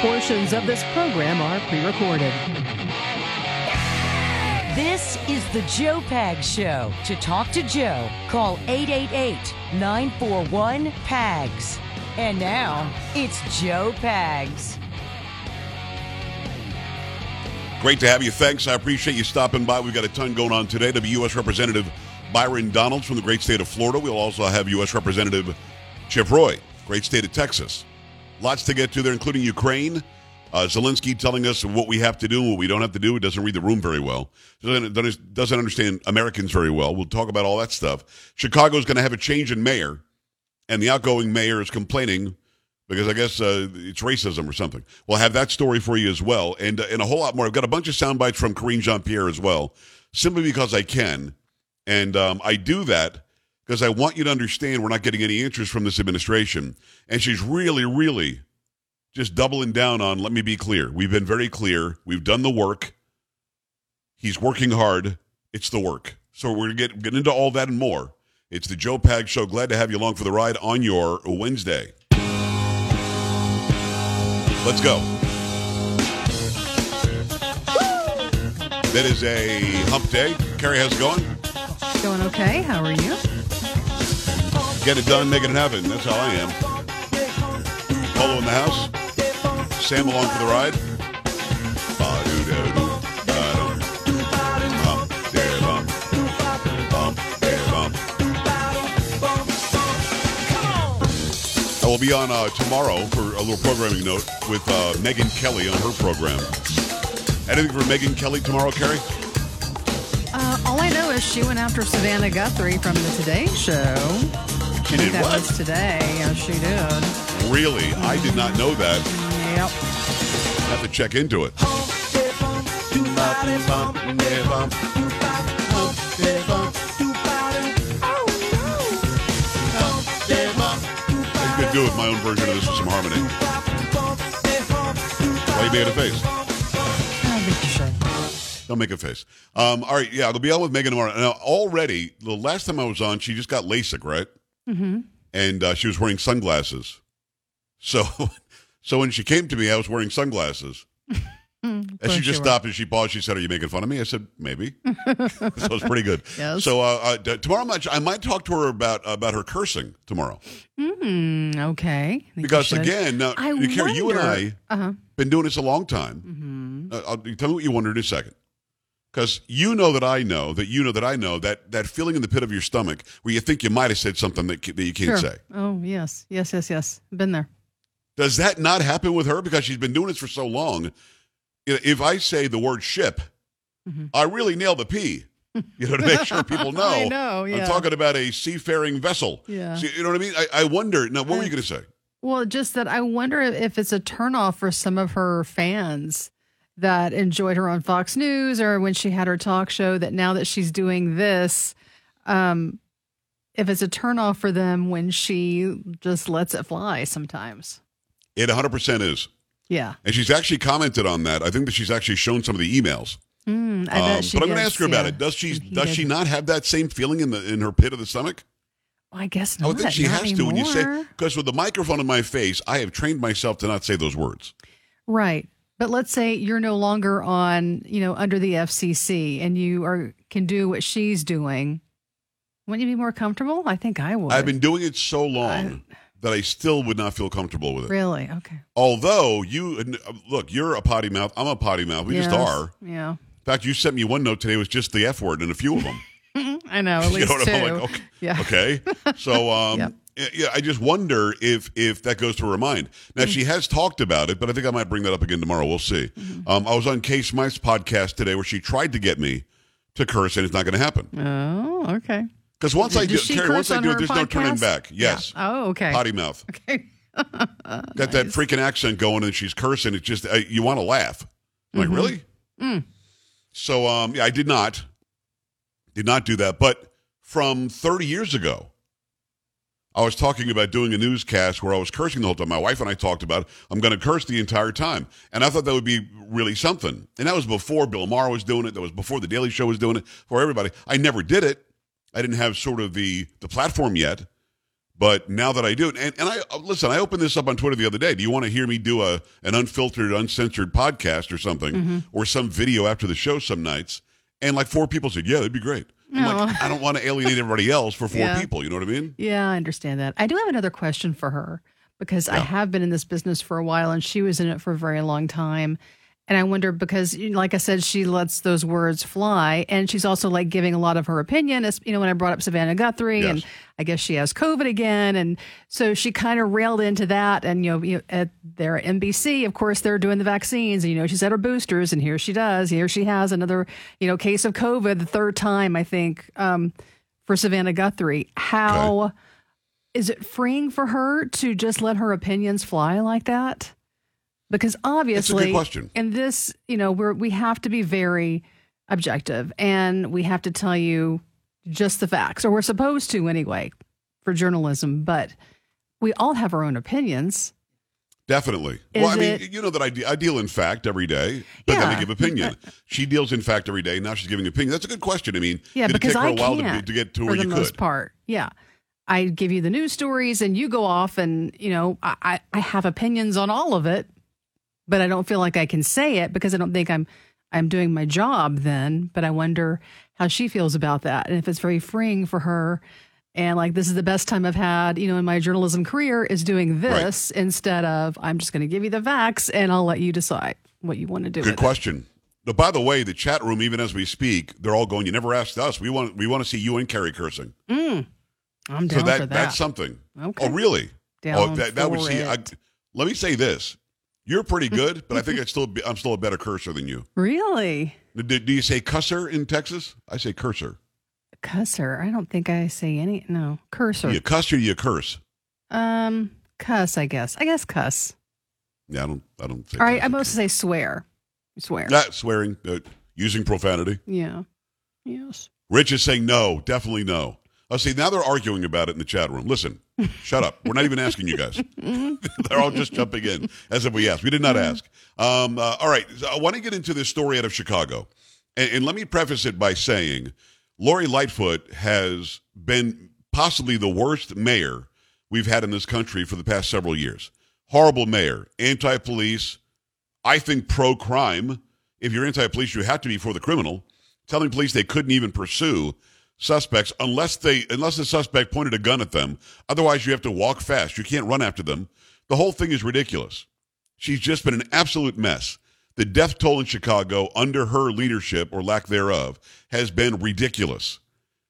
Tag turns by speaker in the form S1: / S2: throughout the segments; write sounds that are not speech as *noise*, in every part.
S1: Portions of this program are pre recorded.
S2: This is the Joe Pags Show. To talk to Joe, call 888 941 PAGS. And now, it's Joe Pags.
S3: Great to have you. Thanks. I appreciate you stopping by. We've got a ton going on today. U.S. Representative Byron Donalds from the great state of Florida. We'll also have U.S. Representative Chip Roy, great state of Texas. Lots to get to there, including Ukraine. Uh, Zelensky telling us what we have to do and what we don't have to do. He doesn't read the room very well. Doesn't, doesn't understand Americans very well. We'll talk about all that stuff. Chicago's going to have a change in mayor, and the outgoing mayor is complaining because I guess uh, it's racism or something. We'll have that story for you as well, and, uh, and a whole lot more. I've got a bunch of sound bites from Karine Jean Pierre as well, simply because I can. And um, I do that because I want you to understand we're not getting any interest from this administration. And she's really, really just doubling down on let me be clear. We've been very clear. We've done the work. He's working hard. It's the work. So we're going to get, into all that and more. It's the Joe Pags Show. Glad to have you along for the ride on your Wednesday. Let's go. That is a hump day. Carrie, how's it going?
S4: Going okay. How are you?
S3: Get it done, making it happen. That's how I am. Polo in the house. Sam along for the ride. I will be on uh, tomorrow for a little programming note with uh, Megyn Kelly on her program. Anything for Megyn Kelly tomorrow, Carrie?
S4: Uh, all I know is she went after Savannah Guthrie from the Today Show.
S3: She did
S4: that
S3: what?
S4: was today. Yeah, she did.
S3: Really? I did not know that.
S4: Yep.
S3: Have to check into it. I could do with my own version of this with some harmony. Why are you making a face?
S4: I think you should.
S3: Don't make a face. Um, all right, yeah, I'll be on with Megyn tomorrow. Now, already, the last time I was on, she just got LASIK, right?
S4: Mm-hmm.
S3: And uh, she was wearing sunglasses. So, *laughs* so when she came to me, I was wearing sunglasses. *laughs* And she just stopped and she paused. She said, "Are you making fun of me?" I said, "Maybe." *laughs* so it was pretty good.
S4: Yes.
S3: So uh, uh, d- tomorrow, I might, I might talk to her about about her cursing tomorrow
S4: Mm, okay. I think you
S3: because again, now,
S4: I
S3: Carrie, you and I
S4: Uh-huh.
S3: been doing this a long time.
S4: Mm-hmm.
S3: Uh, I'll, tell me what you wonder in a second. Because you know that I know that you know that I know that that feeling in the pit of your stomach where you think you might have said something that, that you can't
S4: Sure.
S3: say.
S4: Oh, yes. Yes, yes, yes. Been there.
S3: Does that not happen with her because she's been doing this for so long? If I say the word ship,
S4: Mhm.
S3: I really nail the P. You know, to make sure people *laughs* know.
S4: I know, yeah.
S3: I'm talking about a seafaring vessel.
S4: Yeah.
S3: See, you know what I mean? I, I wonder. Now, what were you going to say?
S4: Well, just that I wonder if it's a turnoff for some of her fans that enjoyed her on Fox News or when she had her talk show. That now that she's doing this, um, if it's a turnoff for them when she just lets it fly sometimes.
S3: It 100% is.
S4: Yeah.
S3: And she's actually commented on that. I think that she's actually shown some of the emails.
S4: Mm, I bet
S3: Um,
S4: she
S3: but I'm going to ask her about
S4: yeah.
S3: it. Does she does she not have that same feeling in the in her pit of the stomach?
S4: Well, I guess
S3: I
S4: not.
S3: would think she
S4: not
S3: has to when you say because with the microphone in my face, I have trained myself to not say those words.
S4: Right. But let's say you're no longer on, you know, under the FCC and you are can do what she's doing. Wouldn't you be more comfortable? I think I would.
S3: I've been doing it so long that I still would not feel comfortable with it.
S4: really okay.
S3: Although you look, you're a potty mouth. I'm a potty mouth. We just are.
S4: Yeah.
S3: In fact, you sent me one note today with just the F word and a few of them. *laughs*
S4: I know, at *laughs*
S3: You
S4: least
S3: know what
S4: two.
S3: I'm like, okay.
S4: Yeah.
S3: Okay. So, *laughs* um,
S4: Yep.
S3: Yeah, yeah, I just wonder if if that goes to her mind. Now,
S4: Mm-hmm.
S3: she has talked about it, but I think I might bring that up again tomorrow. We'll see.
S4: Mm-hmm.
S3: Um, I was on Case Smythe's podcast today where she tried to get me to curse, and it's not going to happen.
S4: Oh, okay.
S3: Because once I do, Carrie, once I do it,
S4: her
S3: there's no turning
S4: podcast?
S3: back.
S4: Yeah.
S3: Yes.
S4: Oh, okay.
S3: Potty mouth. *laughs*
S4: Okay.
S3: Got that freaking accent going, and she's cursing. It's just uh, you want to laugh. I'm
S4: Mm-hmm.
S3: like really?
S4: Mm.
S3: So um, yeah, I did not, did not do that. But from 30 years ago, I was talking about doing a newscast where I was cursing the whole time. My wife and I talked about it. I'm going to curse the entire time, and I thought that would be really something. And that was before Bill Maher was doing it. That was before the Daily Show was doing it. For everybody, I never did it. I didn't have sort of the the platform yet. But now that I do, and, and I uh, listen, I opened this up on Twitter the other day. Do you want to hear me do a an unfiltered, uncensored podcast or something,
S4: Mm-hmm.
S3: or some video after the show some nights? And like four people said, "Yeah, that'd be great." I'm like, I don't want to alienate everybody else for four
S4: Yeah.
S3: people. You know what I mean?
S4: Yeah, I understand that. I do have another question for her because I have been in this business for a while and she was in it for a very long time. And I wonder because, like I said, she lets those words fly, and she's also like giving a lot of her opinion. As you know, when I brought up Savannah Guthrie, and I guess she has COVID again, and so she kind of railed into that. And you know, you know, at their NBC, of course, they're doing the vaccines, and you know, she's at her boosters, and here she does. Here she has another, you know, case of COVID, the third time I think um, for Savannah Guthrie. How is it freeing for her to just let her opinions fly like that? Because obviously,
S3: question.
S4: in this, you know, we're we have to be very objective, and we have to tell you just the facts, or we're supposed to anyway, for journalism. But we all have our own opinions.
S3: Definitely.
S4: Is
S3: well, I mean,
S4: it-
S3: you know that I, de- I deal in fact every day, but then I give opinion. *laughs* she deals in fact every day. Now she's giving opinion. That's a good question. I mean,
S4: Yeah,
S3: did
S4: because
S3: it take her
S4: I
S3: a while to, to get to
S4: for the
S3: you
S4: most
S3: could?
S4: part. Yeah. I give you the news stories and you go off and, you know, I, I, I have opinions on all of it, but I don't feel like I can say it because I don't think I'm I'm doing my job then. But I wonder how she feels about that. And if it's very freeing for her and like this is the best time I've had, you know, in my journalism career is doing this instead of I'm just gonna give you the facts and I'll let you decide what you want to do
S3: Good question. But by the way, the chat room, even as we speak, they're all going. You never asked us. We want we want to see you and Carrie cursing.
S4: it. I'm down
S3: so that,
S4: for that.
S3: that's something.
S4: Oh, okay.
S3: Oh, really?
S4: Down
S3: oh, that, that would see. I, let me say this: you're pretty good, but I think *laughs* I'd still be, I'm still a better cursor than you.
S4: really?
S3: Do, do you say cusser in Texas? I say cursor.
S4: Cusser. I don't think I say any. No, cursor.
S3: You cuss or you curse?
S4: Um, cuss. I guess. I guess cuss.
S3: Yeah, I don't. I don't. Say
S4: All right. I mostly say swear. Swear.
S3: Not swearing, uh, using profanity.
S4: Yeah. Yes.
S3: Rich is saying no, definitely no. Oh, see, now they're arguing about it in the chat room. Listen, shut up. We're not even asking you guys. *laughs* they're all just jumping in as if we asked. We did not ask. Um, uh, all right, so I want to get into this story out of Chicago. And, and let me preface it by saying Lori Lightfoot has been possibly the worst mayor we've had in this country for the past several years. Horrible mayor, anti police, I think pro crime. If you're anti police, you have to be for the criminal. Telling police they couldn't even pursue suspects unless they unless the suspect pointed a gun at them. Otherwise, you have to walk fast. You can't run after them. The whole thing is ridiculous. She's just been an absolute mess. The death toll in Chicago under her leadership or lack thereof has been ridiculous.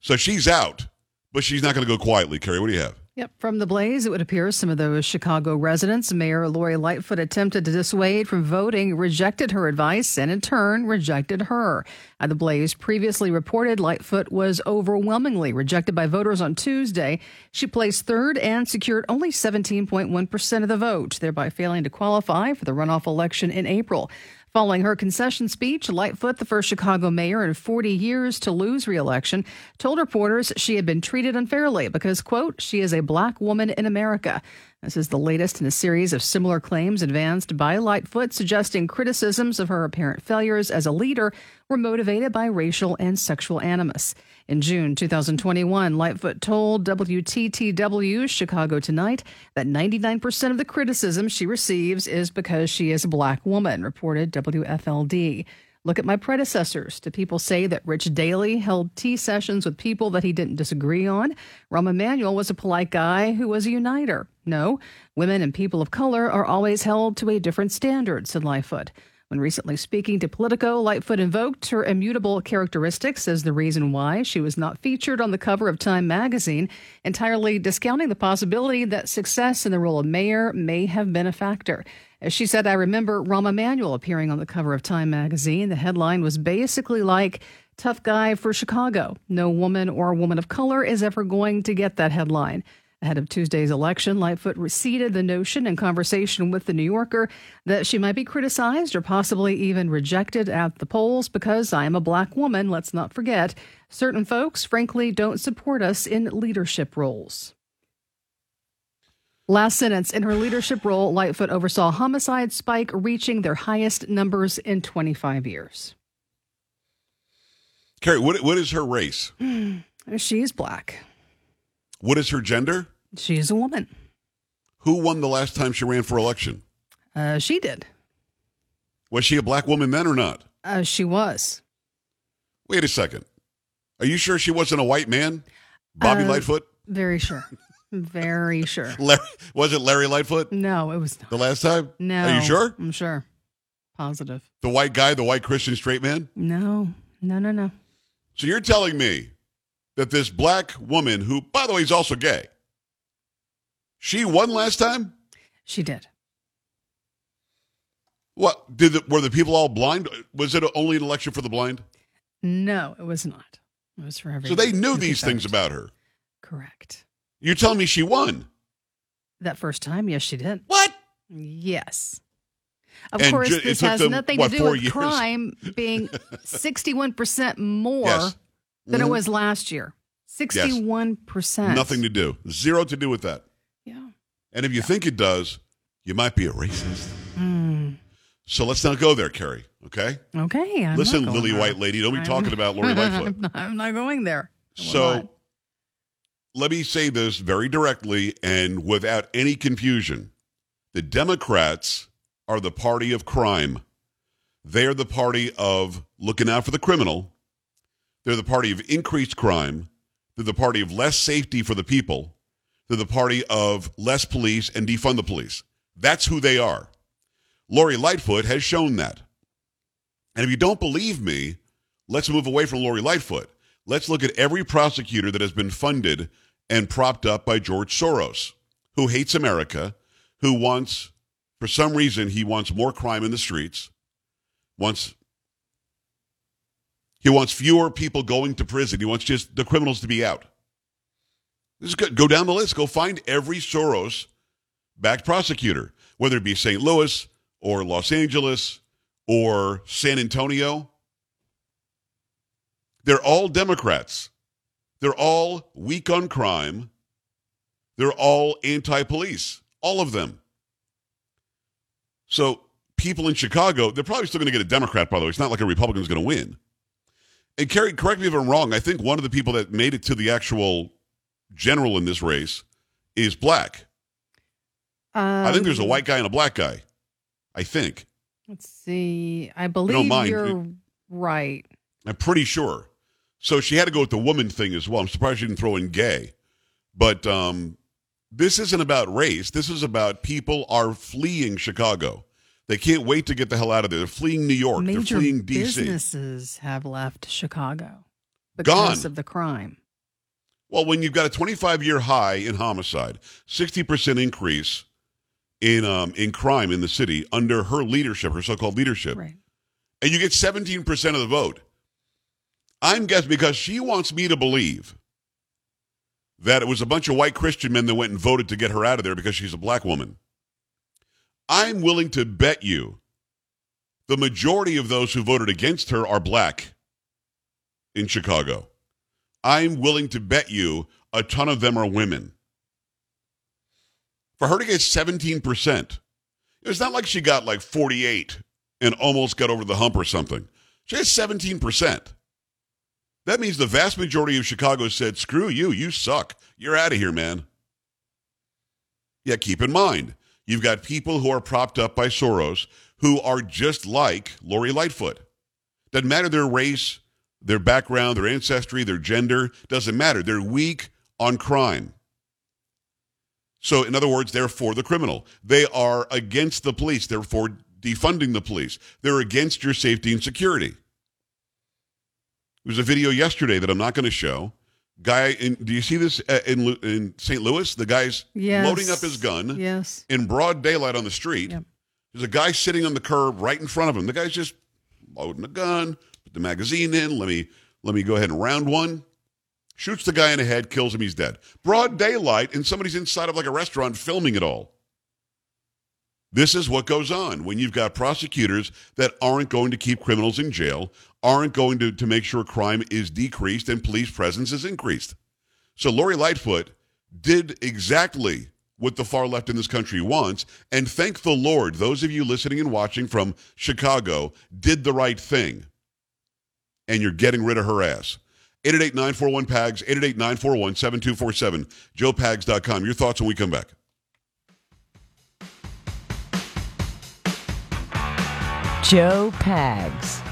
S3: So she's out, but she's not going to go quietly. Carrie, what do you have?
S4: Yep. From the blaze, it would appear some of those Chicago residents, Mayor Lori Lightfoot attempted to dissuade from voting, rejected her advice, and in turn rejected her. Uh, the blaze previously reported Lightfoot was overwhelmingly rejected by voters on Tuesday. She placed third and secured only 17.1% of the vote, thereby failing to qualify for the runoff election in April. Following her concession speech, Lightfoot, the first Chicago mayor in 40 years to lose reelection, told reporters she had been treated unfairly because, quote, she is a black woman in America. This is the latest in a series of similar claims advanced by Lightfoot, suggesting criticisms of her apparent failures as a leader were motivated by racial and sexual animus. In June 2021, Lightfoot told WTTW Chicago Tonight that 99% of the criticism she receives is because she is a black woman, reported WFLD. Look at my predecessors. Do people say that Rich Daley held tea sessions with people that he didn't disagree on? Rahm Emanuel was a polite guy who was a uniter. No, women and people of color are always held to a different standard, said Lightfoot. When recently speaking to Politico, Lightfoot invoked her immutable characteristics as the reason why she was not featured on the cover of Time magazine, entirely discounting the possibility that success in the role of mayor may have been a factor. As she said, I remember Rahm Emanuel appearing on the cover of Time magazine. The headline was basically like, Tough guy for Chicago. No woman or woman of color is ever going to get that headline. Ahead of Tuesday's election, Lightfoot receded the notion in conversation with The New Yorker that she might be criticized or possibly even rejected at the polls because I am a black woman. Let's not forget, certain folks, frankly, don't support us in leadership roles. Last sentence In her leadership role, Lightfoot oversaw homicide spike reaching their highest numbers in 25 years.
S3: Carrie, what, what is her race? Hmm.
S4: She is black.
S3: What is her gender?
S4: She is a woman.
S3: Who won the last time she ran for election?
S4: Uh, she did.
S3: Was she a black woman then or not?
S4: Uh, she was.
S3: Wait a second. Are you sure she wasn't a white man? Bobby
S4: Uh,
S3: Lightfoot?
S4: Very sure. Very sure. *laughs*
S3: Larry, was it Larry Lightfoot
S4: No, it was not.
S3: the last time?
S4: No.
S3: Are you sure?
S4: I'm sure. Positive.
S3: The white guy, the white Christian straight man?
S4: No, no, no, no.
S3: So you're telling me that this black woman, who, by the way, is also gay, she won last time?
S4: She did.
S3: What did the, were the people all blind? Was it only an election for the blind?
S4: No, it was not. It was for everyone.
S3: So they knew these things about her.
S4: Correct.
S3: You're telling me she won?
S4: That first time, yes, she did.
S3: What?
S4: Yes. Of
S3: And
S4: course,
S3: ju- it
S4: this has
S3: them,
S4: nothing
S3: what,
S4: to do with
S3: years?
S4: crime being *laughs* 61% more
S3: Yes.
S4: Than
S3: Mhm.
S4: it was last year. 61%.
S3: Nothing to do. Zero to do with that.
S4: Yeah.
S3: And if you think it does, you might be a racist.
S4: Mm.
S3: So let's not go there, Carrie. Okay?
S4: Okay. I'm
S3: Listen, Lily. White Lady, don't be
S4: I'm-
S3: talking about Lori *laughs* Lightfoot.
S4: I'm not, I'm not going there.
S3: So
S4: not.
S3: let me say this very directly and without any confusion. The Democrats are the party of crime. They're the party of looking out for the criminal. They're the party of increased crime. They're the party of less safety for the people. They're the party of less police and defund the police. That's who they are. Lori Lightfoot has shown that. And if you don't believe me, let's move away from Lori Lightfoot. Let's look at every prosecutor that has been funded and propped up by George Soros, who hates America, who wants, for some reason, he wants more crime in the streets, wants he wants fewer people going to prison. He wants just the criminals to be out. This is good. Go down the list. Go find every Soros backed prosecutor, whether it be St. Louis or Los Angeles or San Antonio. They're all Democrats. They're all weak on crime. They're all anti police. All of them. So people in Chicago, they're probably still going to get a Democrat, by the way. It's not like a Republican's going to win. And Carrie, correct me if I'm wrong. I think one of the people that made it to the actual general in this race is black. I think there's a
S4: Um,
S3: white guy and a black guy. I think.
S4: Let's see. I believe you're right.
S3: I'm pretty sure. So she had to go with the woman thing as well. I'm surprised she didn't throw in gay. But um, this isn't about race. This is about people are fleeing Chicago. They can't wait to get the hell out of there. They're fleeing New York.
S4: Major
S3: They're fleeing D.C.
S4: businesses have left Chicago because
S3: Gone.
S4: of the crime.
S3: Well, when you've got a 25 year high in homicide, 60% increase in um, in crime in the city under her leadership, her so called leadership,
S4: Right.
S3: and you get 17% of the vote. I'm guessing because she wants me to believe that it was a bunch of white Christian men that went and voted to get her out of there because she's a black woman. I'm willing to bet you the majority of those who voted against her are black in Chicago. I'm willing to bet you a ton of them are women. For her to get 17%, it's not like she got like 48 and almost got over the hump or something. She has 17%. That means the vast majority of Chicago said, screw you, you suck. You're out of here, man. Yeah, keep in mind, you've got people who are propped up by Soros who are just like Lori Lightfoot. Doesn't matter their race, their background, their ancestry, their gender, doesn't matter. They're weak on crime. So, in other words, they're for the criminal. They are against the police. They're for defunding the police. They're against your safety and security. There was a video yesterday that I'm not going to show. Guy, in, do you see this uh, in in St. Louis? The guy's
S4: Yes.
S3: loading up his gun
S4: Yes.
S3: in broad daylight on the street.
S4: Yep.
S3: There's a guy sitting on the curb right in front of him. The guy's just loading a gun, put the magazine in. Let me let me go ahead and round one. Shoots the guy in the head, kills him. He's dead. Broad daylight, and somebody's inside of like a restaurant filming it all. This is what goes on when you've got prosecutors that aren't going to keep criminals in jail, aren't going to, to make sure crime is decreased and police presence is increased. So Lori Lightfoot did exactly what the far left in this country wants. And thank the Lord, those of you listening and watching from Chicago did the right thing. And you're getting rid of her ass. 888-941-PAGS, 888-941-7247, joepags.com. Your thoughts when we come back.
S2: Joe Pags.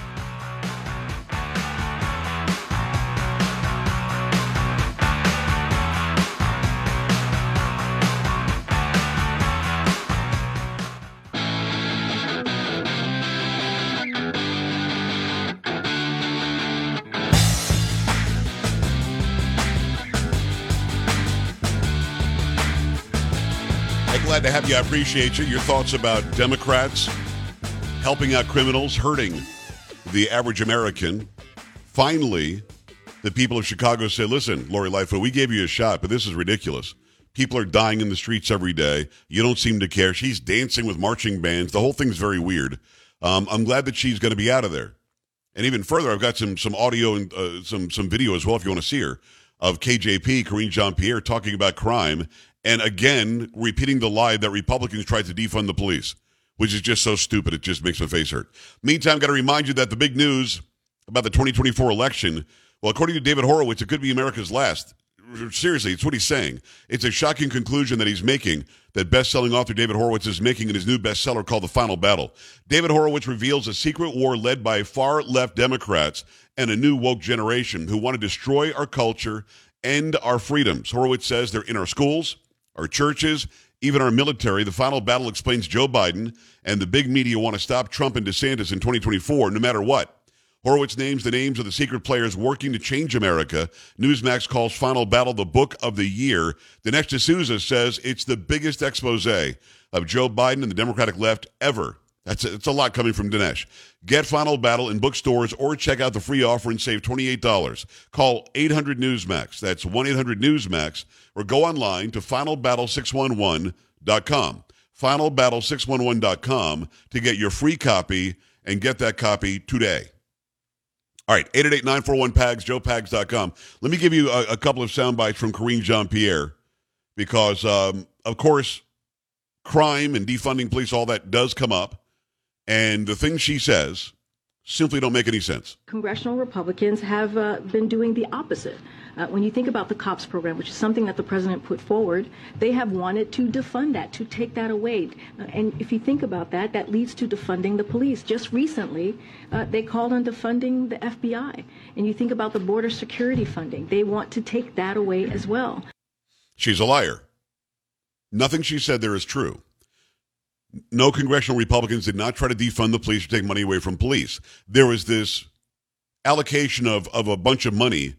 S3: To have you. I appreciate you. Your thoughts about Democrats helping out criminals, hurting the average American. Finally, the people of Chicago say, listen, Lori Lightfoot, we gave you a shot, but this is ridiculous. People are dying in the streets every day. You don't seem to care. She's dancing with marching bands. The whole thing's very weird. Um, I'm glad that she's going to be out of there. And even further, I've got some some audio and uh, some some video as well if you want to see her of KJP Karine Jean Pierre talking about crime and again repeating the lie that Republicans tried to defund the police, which is just so stupid it just makes my face hurt. Meantime, got to remind you that the big news about the 2024 election, well, according to David Horowitz, it could be America's last. Seriously, it's what he's saying. It's a shocking conclusion that he's making that best-selling author David Horowitz is making in his new bestseller called The Final Battle. David Horowitz reveals a secret war led by far-left Democrats and a new woke generation who want to destroy our culture and our freedoms. Horowitz says they're in our schools, our churches, even our military. The Final Battle explains Joe Biden and the big media want to stop Trump and DeSantis in 2024 no matter what. Horowitz names the names of the secret players working to change America. Newsmax calls Final Battle the book of the year. Dinesh D'Souza says it's the biggest expose of Joe Biden and the Democratic left ever. That's a, it's a lot coming from Dinesh. Get Final Battle in bookstores or check out the free offer and save $28. Call 800 Newsmax. That's 1 800 Newsmax or go online to finalbattle611.com. Finalbattle611.com to get your free copy and get that copy today. All right, 888-941-PAGS, joepags.com. Let me give you a, a couple of sound bites from Karine Jean-Pierre because, um, of course, crime and defunding police, all that does come up. And the things she says simply don't make any sense.
S5: Congressional Republicans have uh, been doing the opposite. Uh, when you think about the COPS program, which is something that the president put forward, they have wanted to defund that, to take that away. Uh, and if you think about that, that leads to defunding the police. Just recently, uh, they called on defunding the FBI. And you think about the border security funding, they want to take that away as well.
S3: She's a liar. Nothing she said there is true. No congressional Republicans did not try to defund the police or take money away from police. There was this allocation of, of a bunch of money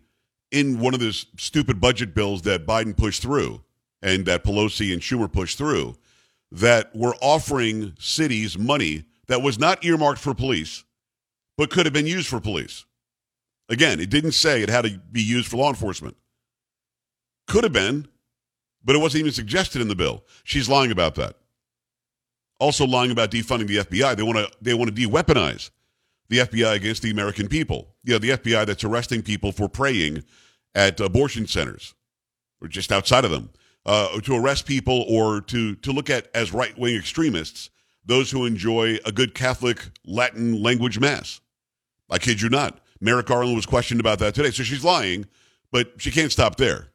S3: in one of those stupid budget bills that Biden pushed through and that Pelosi and Schumer pushed through that were offering cities money that was not earmarked for police, but could have been used for police. Again, it didn't say it had to be used for law enforcement. Could have been, but it wasn't even suggested in the bill. She's lying about that. Also lying about defunding the FBI. They want to they want to de-weaponize the FBI against the American people. You know, the FBI that's arresting people for praying at abortion centers or just outside of them, uh, to arrest people or to, to look at as right wing extremists those who enjoy a good Catholic Latin language mass. I kid you not. Merrick Garland was questioned about that today. So she's lying, but she can't stop there.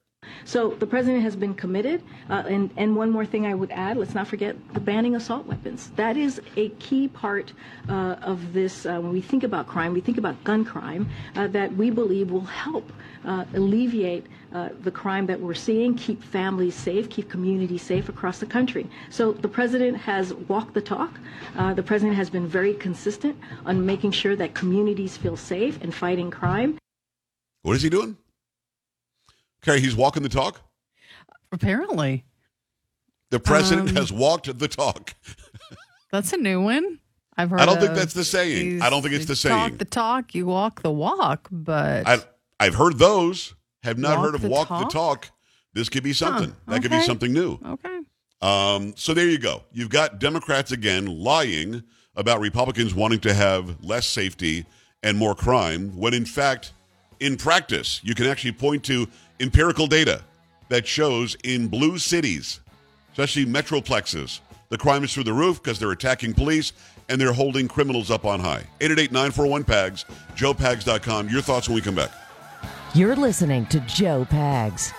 S5: So the president has been committed. Uh, and, and one more thing I would add, let's not forget the banning assault weapons. That is a key part uh, of this. Uh, when we think about crime, we think about gun crime uh, that we believe will help uh, alleviate uh, the crime that we're seeing, keep families safe, keep communities safe across the country. So the president has walked the talk. the president has been very consistent on making sure that communities feel safe and fighting crime.
S3: What is he doing? Okay, he's walking the talk.
S4: Apparently,
S3: The president
S4: Um,
S3: has walked the talk. *laughs*
S4: that's a new one. I've heard.
S3: I don't think that's the saying. I don't think it's the
S4: Talk
S3: saying.
S4: the talk, you walk the walk. But
S3: I, I've heard those. Have not
S4: Walk
S3: heard of walk the
S4: talk?
S3: talk. This could be something. That could be something new.
S4: okay,
S3: Um, so there you go. You've got Democrats again lying about Republicans wanting to have less safety and more crime, when in fact, in practice, you can actually point to empirical data that shows in blue cities, especially metroplexes, the crime is through the roof because they're attacking police and they're holding criminals up on high. 888 941 PAGS, joepags.com. Your thoughts when we come back.
S2: You're listening to Joe Pags.